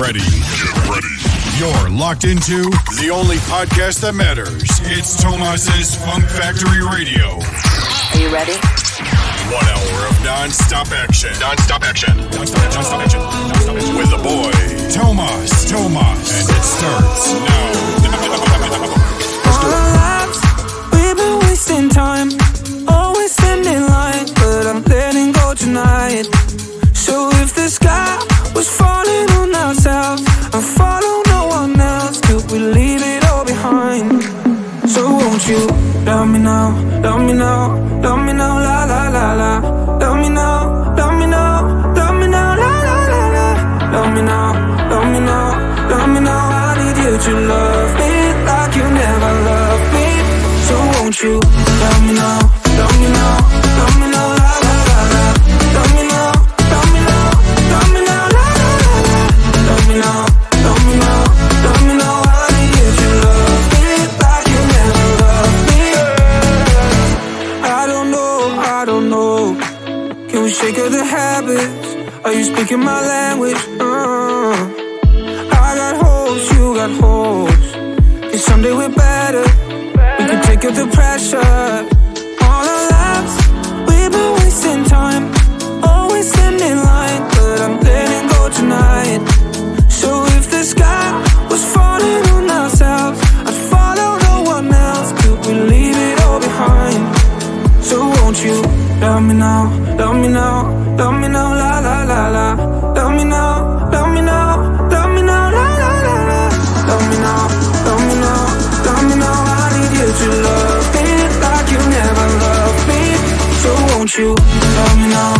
ready. Get ready. You're locked into the only podcast that matters. It's Tomas's Funk Factory Radio. Are you ready? One hour of non-stop action. Non-stop action. Non-stop, non-stop action. Non-stop action. With the boy, Tomas. Tomas. And it starts now. All our lives, we've been wasting time. Always standing line, but I'm letting go tonight. So if the sky was falling on ourselves and follow no one else, could we leave it all behind? So won't you love me now, love me now, love me now, la la la la. Love me now, love me now, love me now, la la la la. Love me now, love me now, love me now. I need you to love me like you never loved me. So won't you love me now, love me now, Shake of the habits? Are you speaking my language? Uh, I got hopes, you got hopes. Cause someday we're better. We can take up the pressure. All our lives, we've been wasting time. Always standing in line, but I'm letting go tonight. So if the sky was falling on ourselves, I'd follow no one else. Could we leave it all behind? So won't you love me now, love me now, love me now, la la la la. Love me now, love me now, love me now, la la la la. Love me now, love me now, love me now. I need you to love me like you never loved me. So won't you love me now,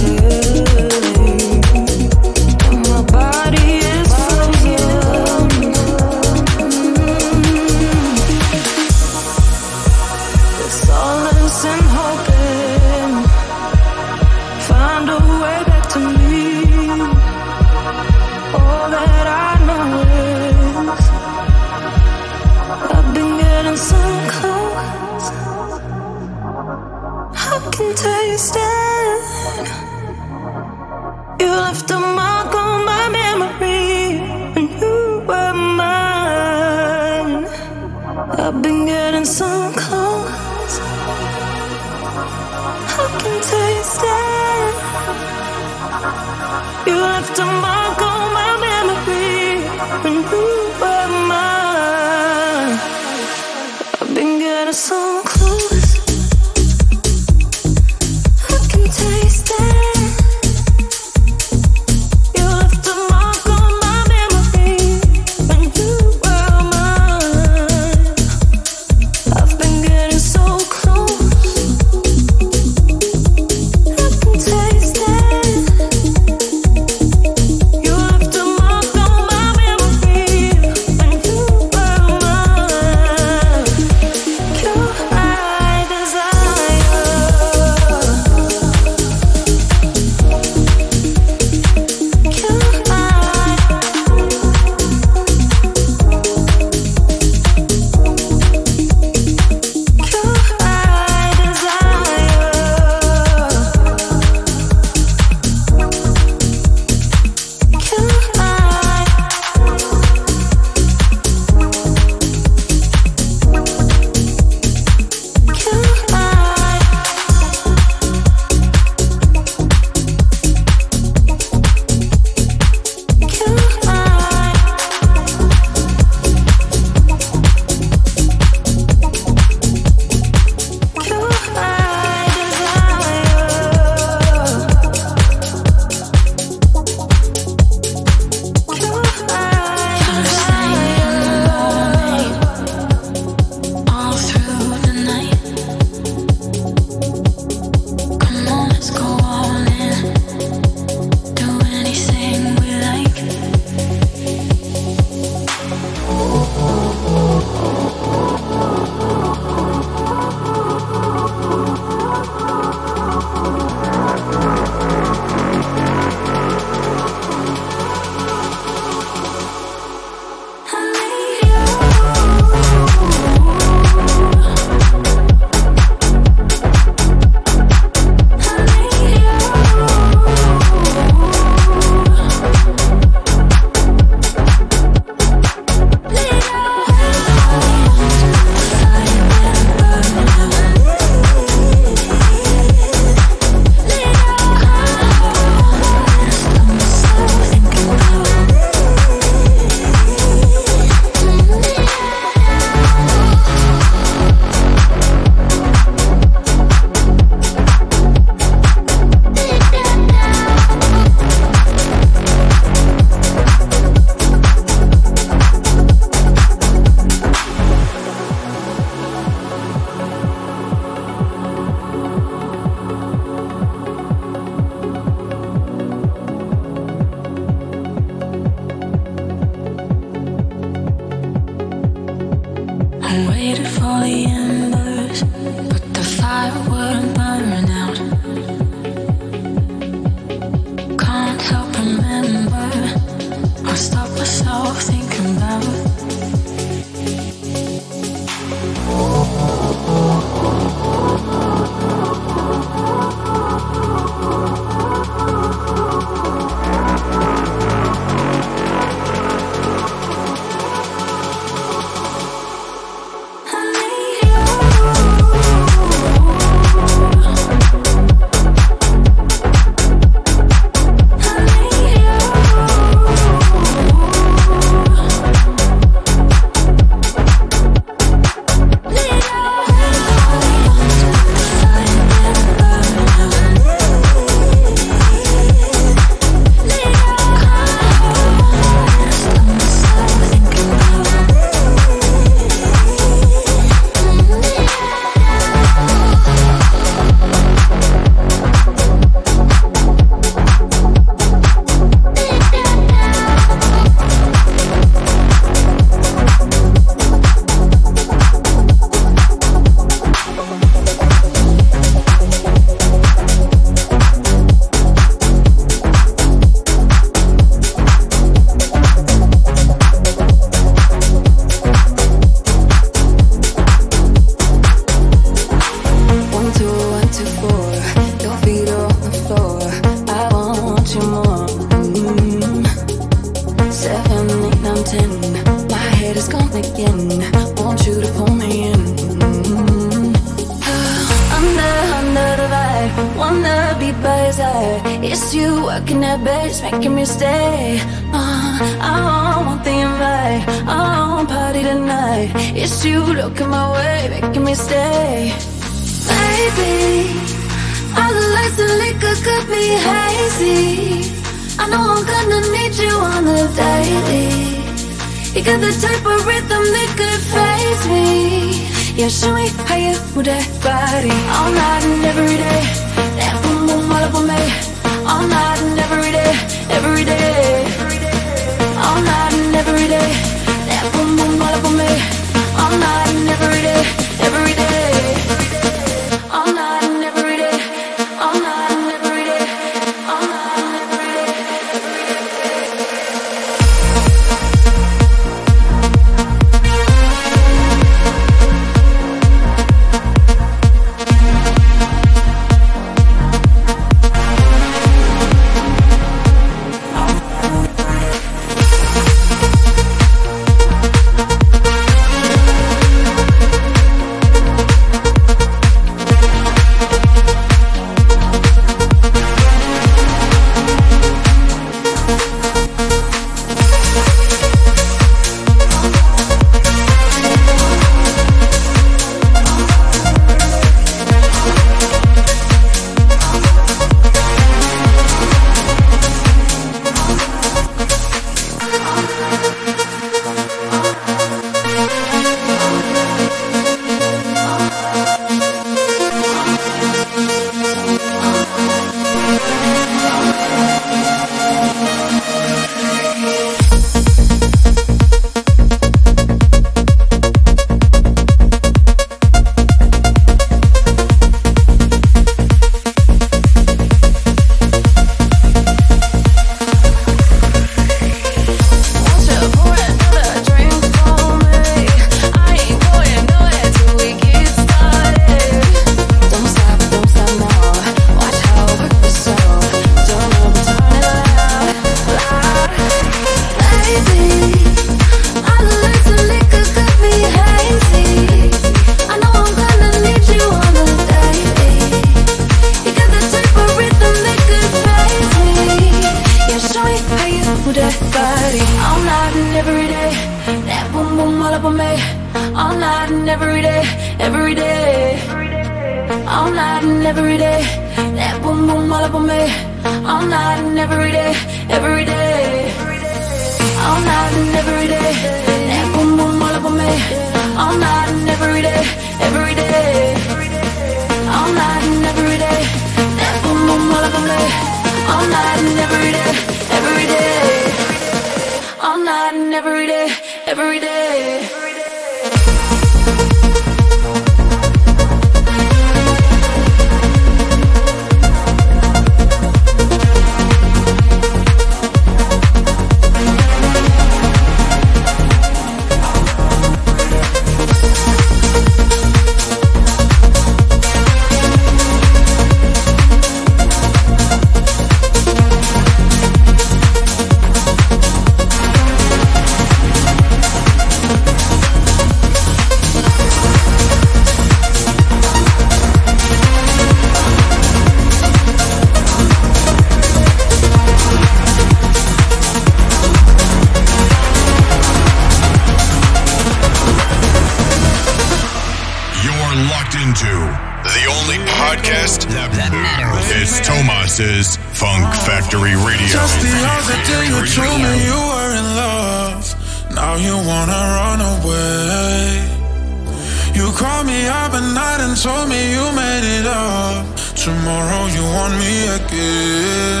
called me up at night and told me you made it up. Tomorrow you want me again.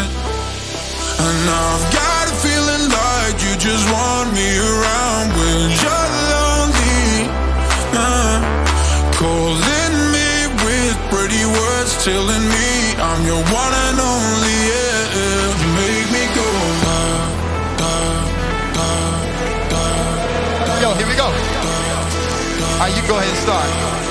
And I've got a feeling like you just want me around when you're. All right, you go ahead and start.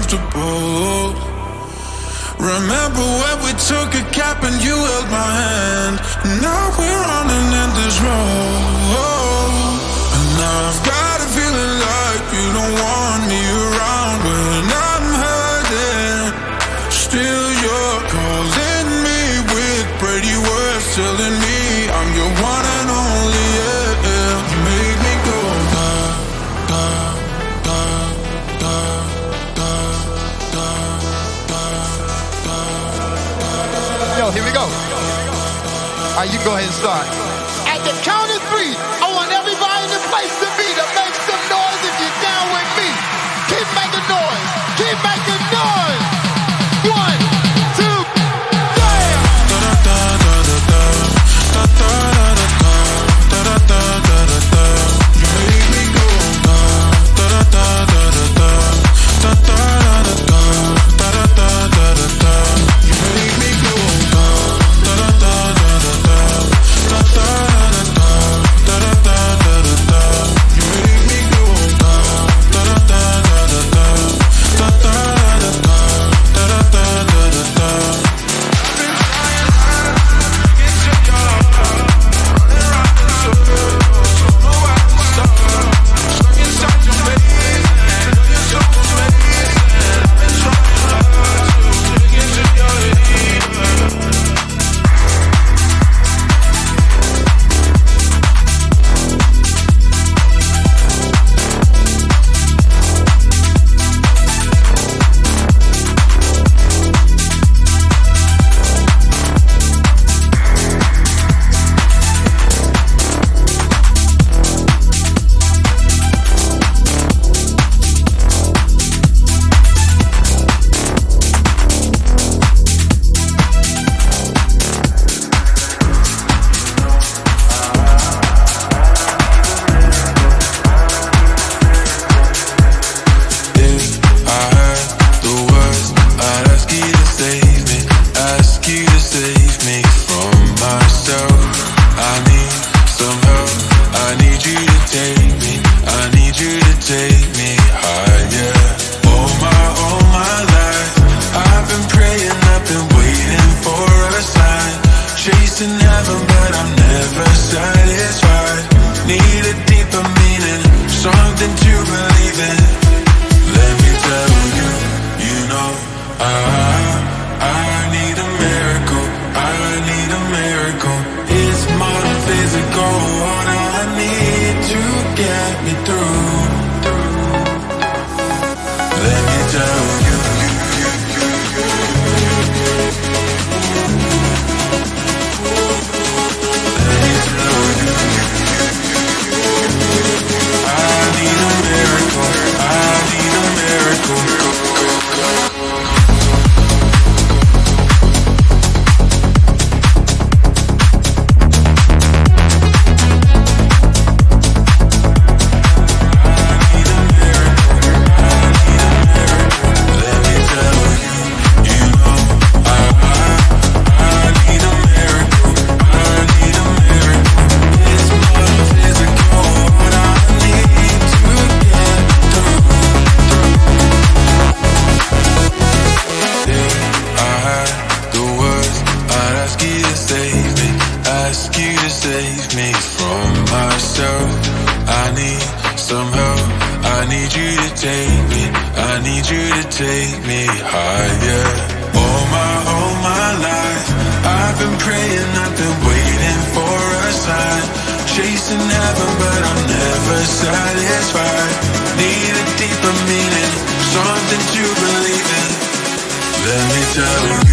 comfortable. Remember when we took a cap and you held my hand? Now we're on an endless road. And now I've got a feeling like you don't want me. You go ahead and start. At the count of three. time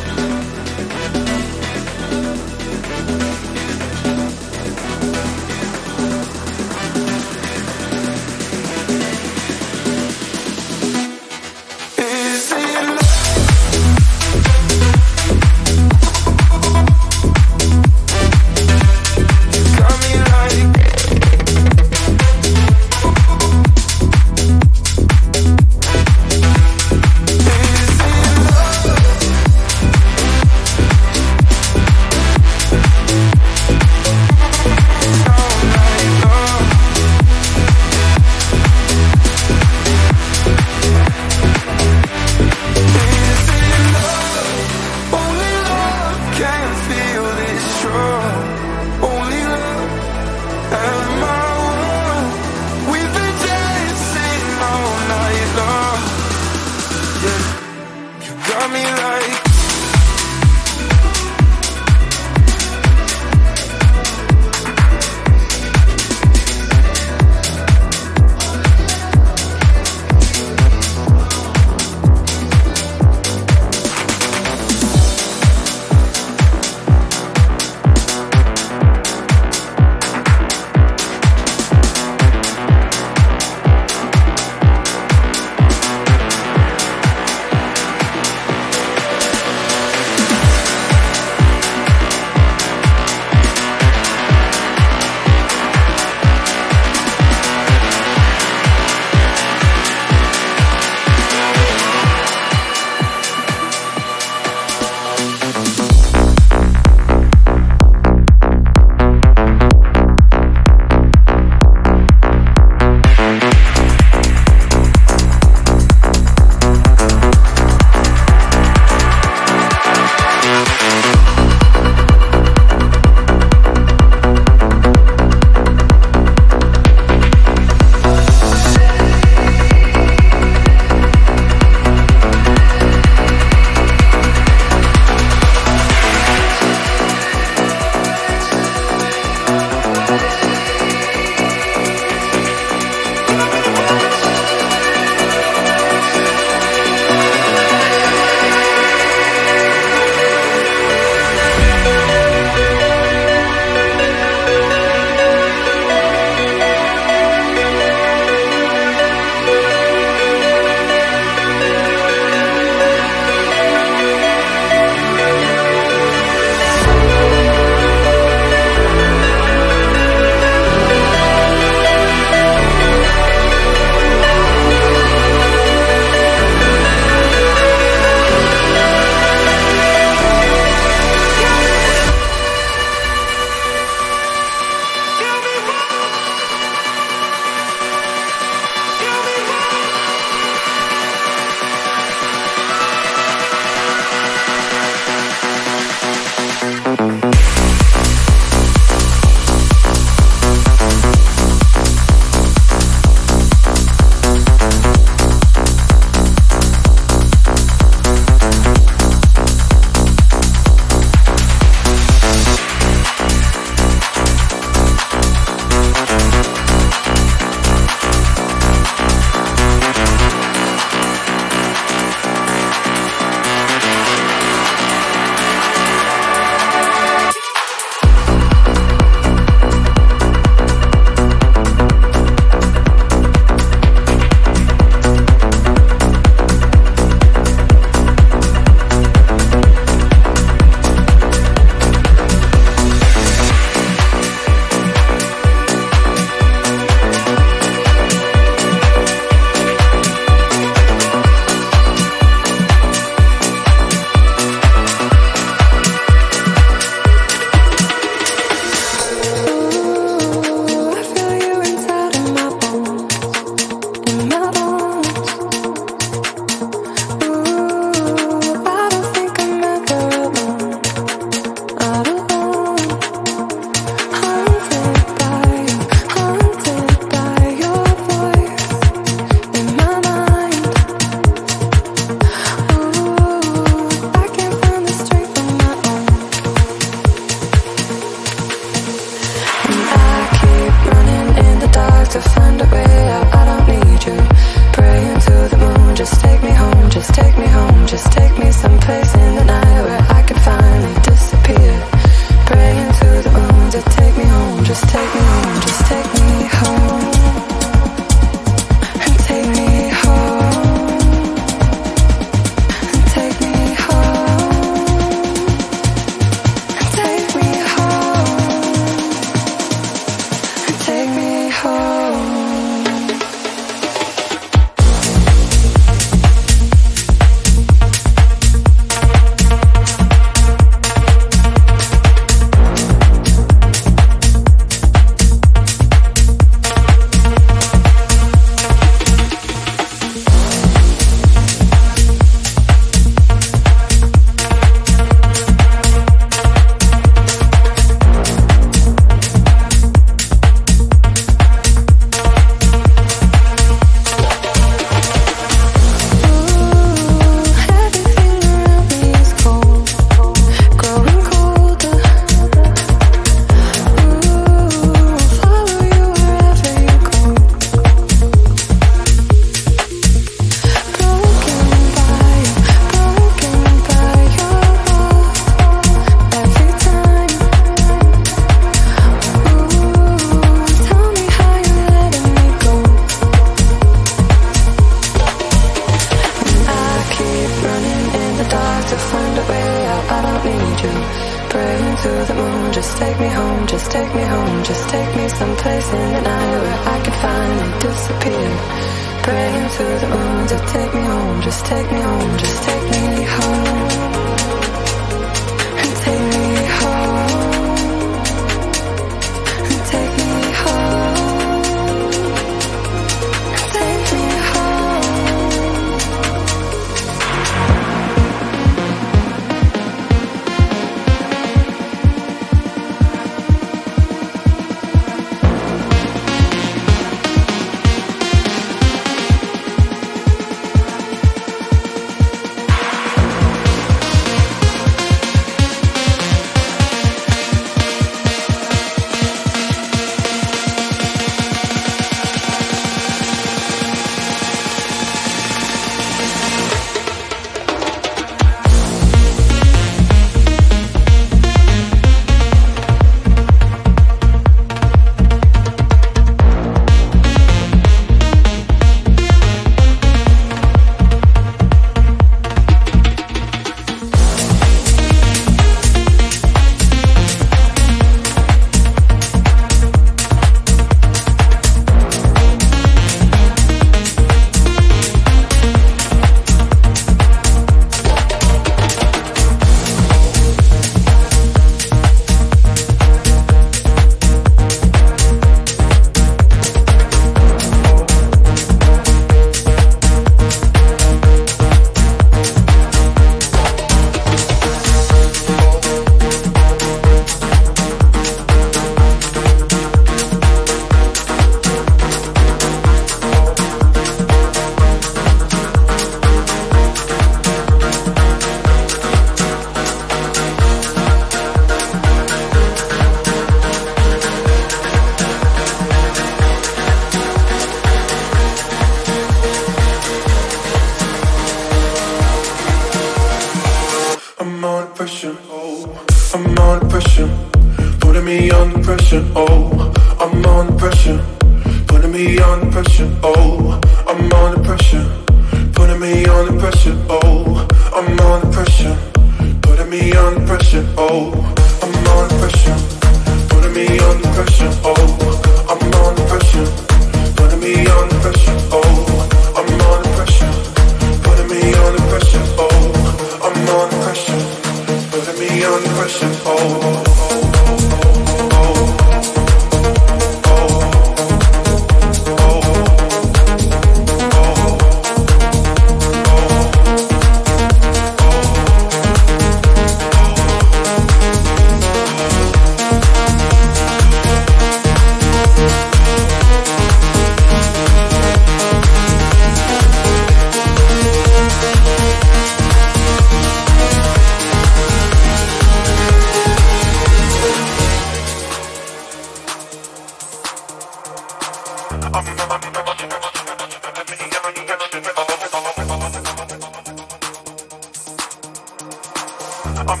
Lost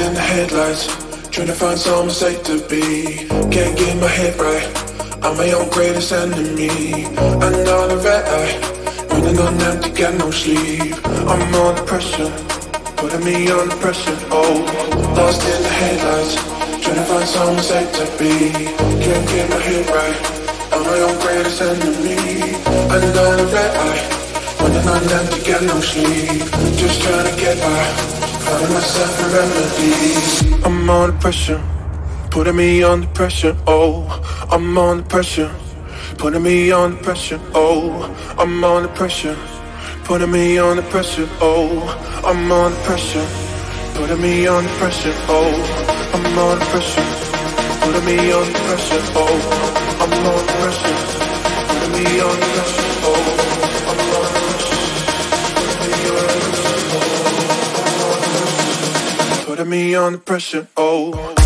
in the headlights, trying to find some safe to be. Can't get my head right. I'm my own greatest enemy. Another red eye, running on empty, got no sleep. I'm under pressure, putting me under pressure. Oh, lost in the headlights, trying to find some safe to be. Can't get my head right. I'm my own greatest enemy. Another red eye, running on empty, got no sleep. Just trying to get by. Finding myself a remedy. I'm under pressure, putting me under pressure. Oh, I'm under pressure, putting me under pressure. Oh, I'm under pressure, putting me under pressure. Oh, I'm under pressure, putting me under pressure. Oh, I'm under pressure, putting me under pressure. Oh, I'm under pressure, putting me under pressure. Me under pressure, oh.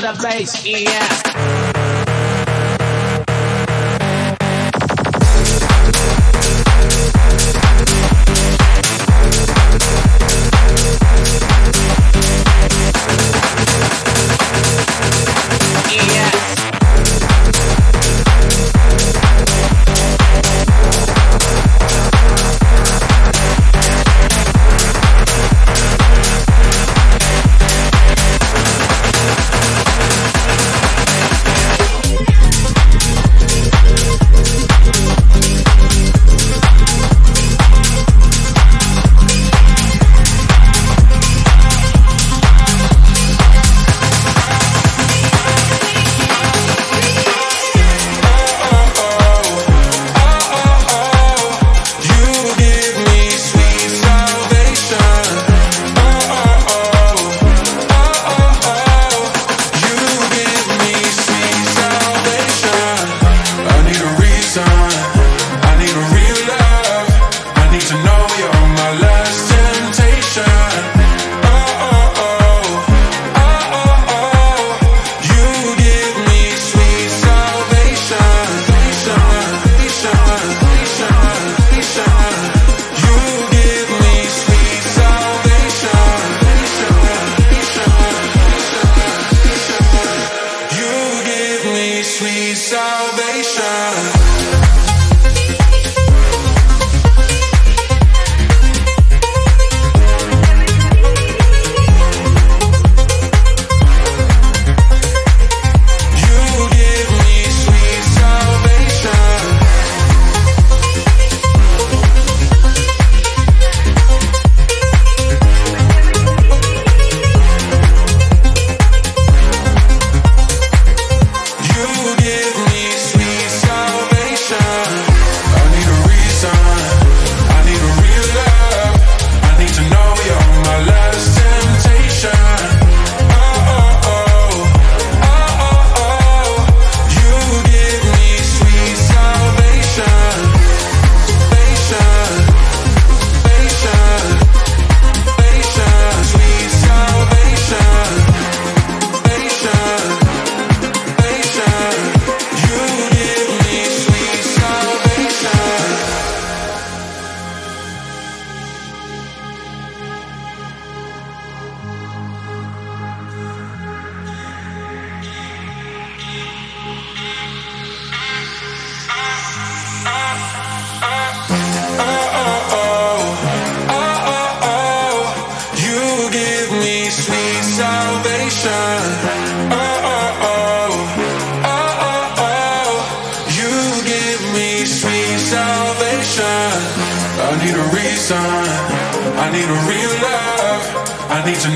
To the base, yeah.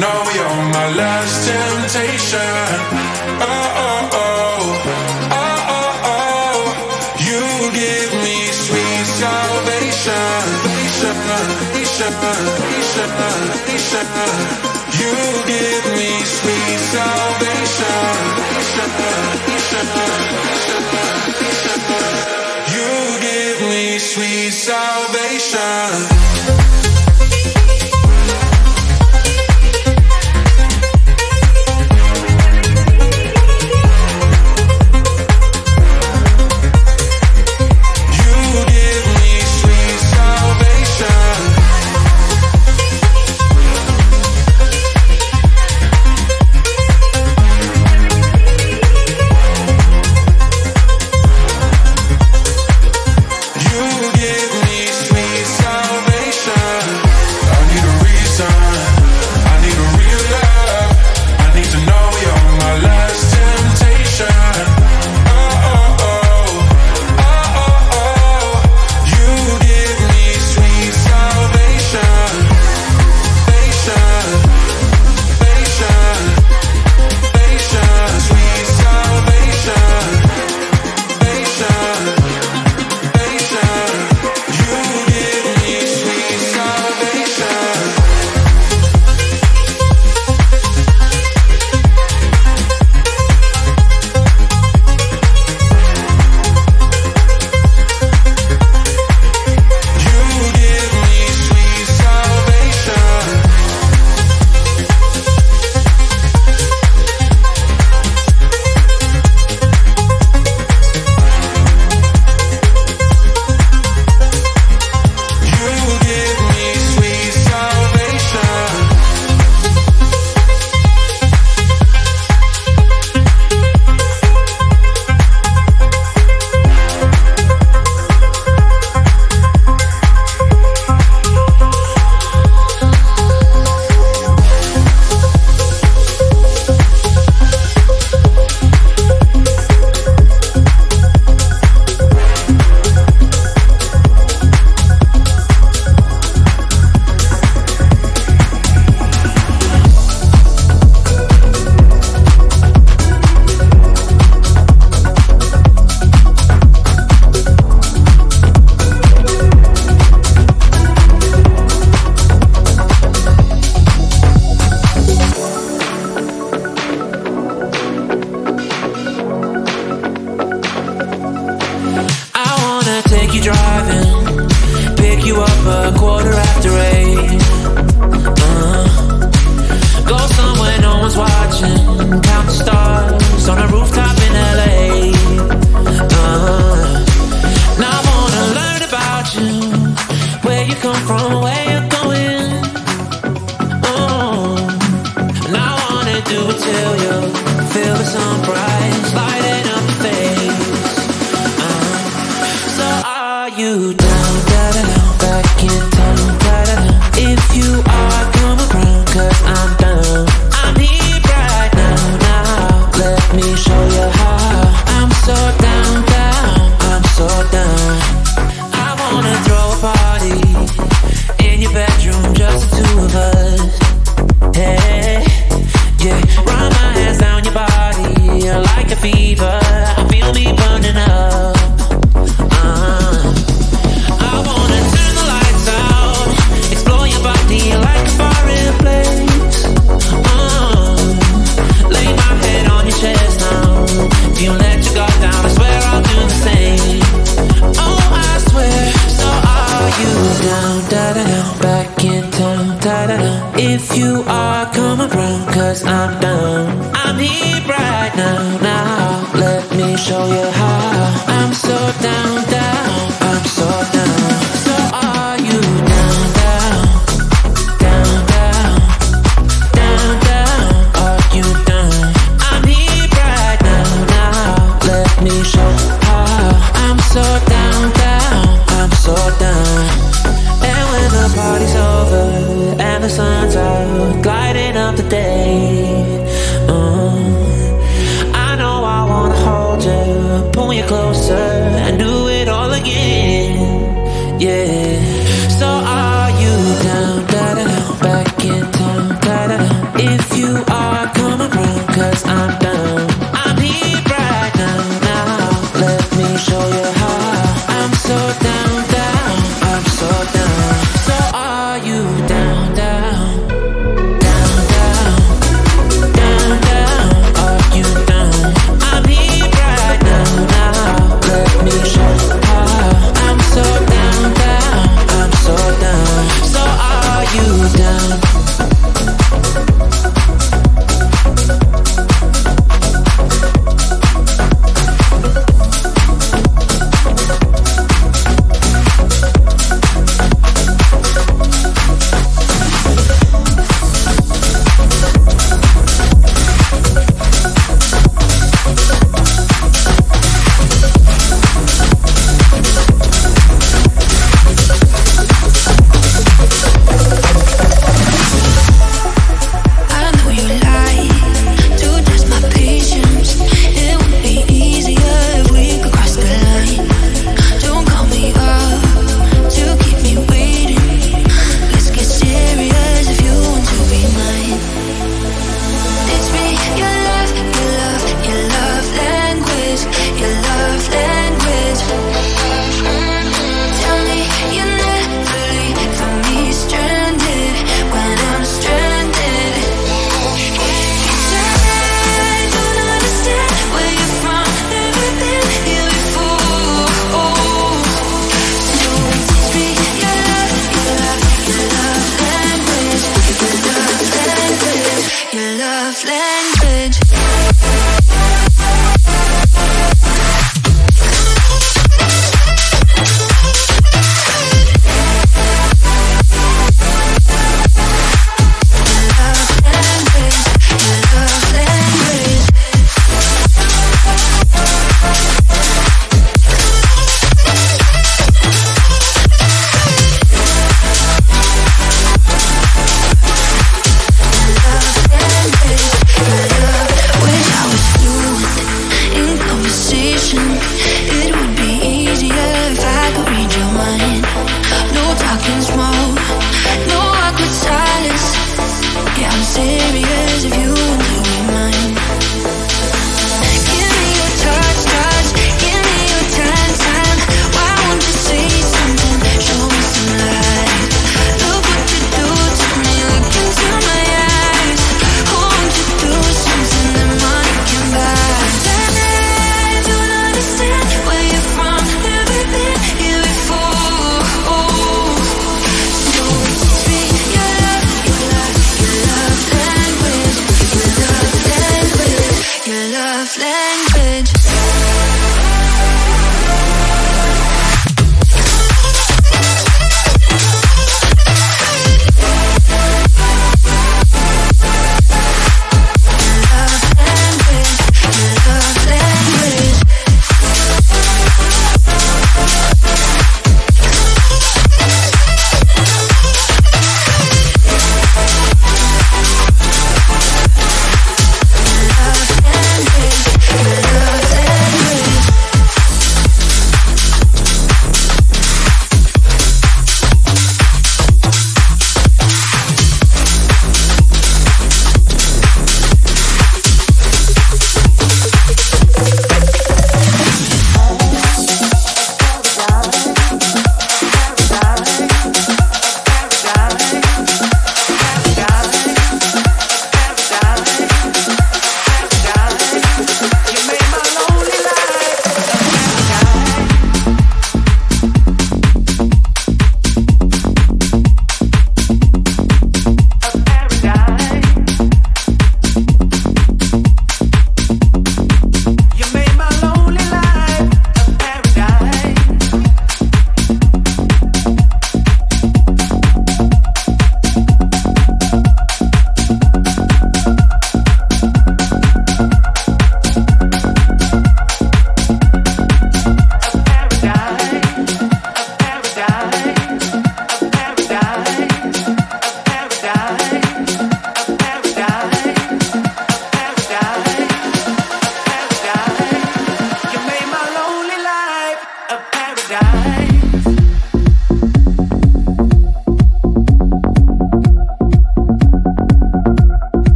know you're my last temptation. Oh, oh, oh, oh, oh, oh. You give me sweet salvation. Salvation, salvation, salvation. You give me sweet salvation. Salvation, salvation, salvation. You give me sweet salvation.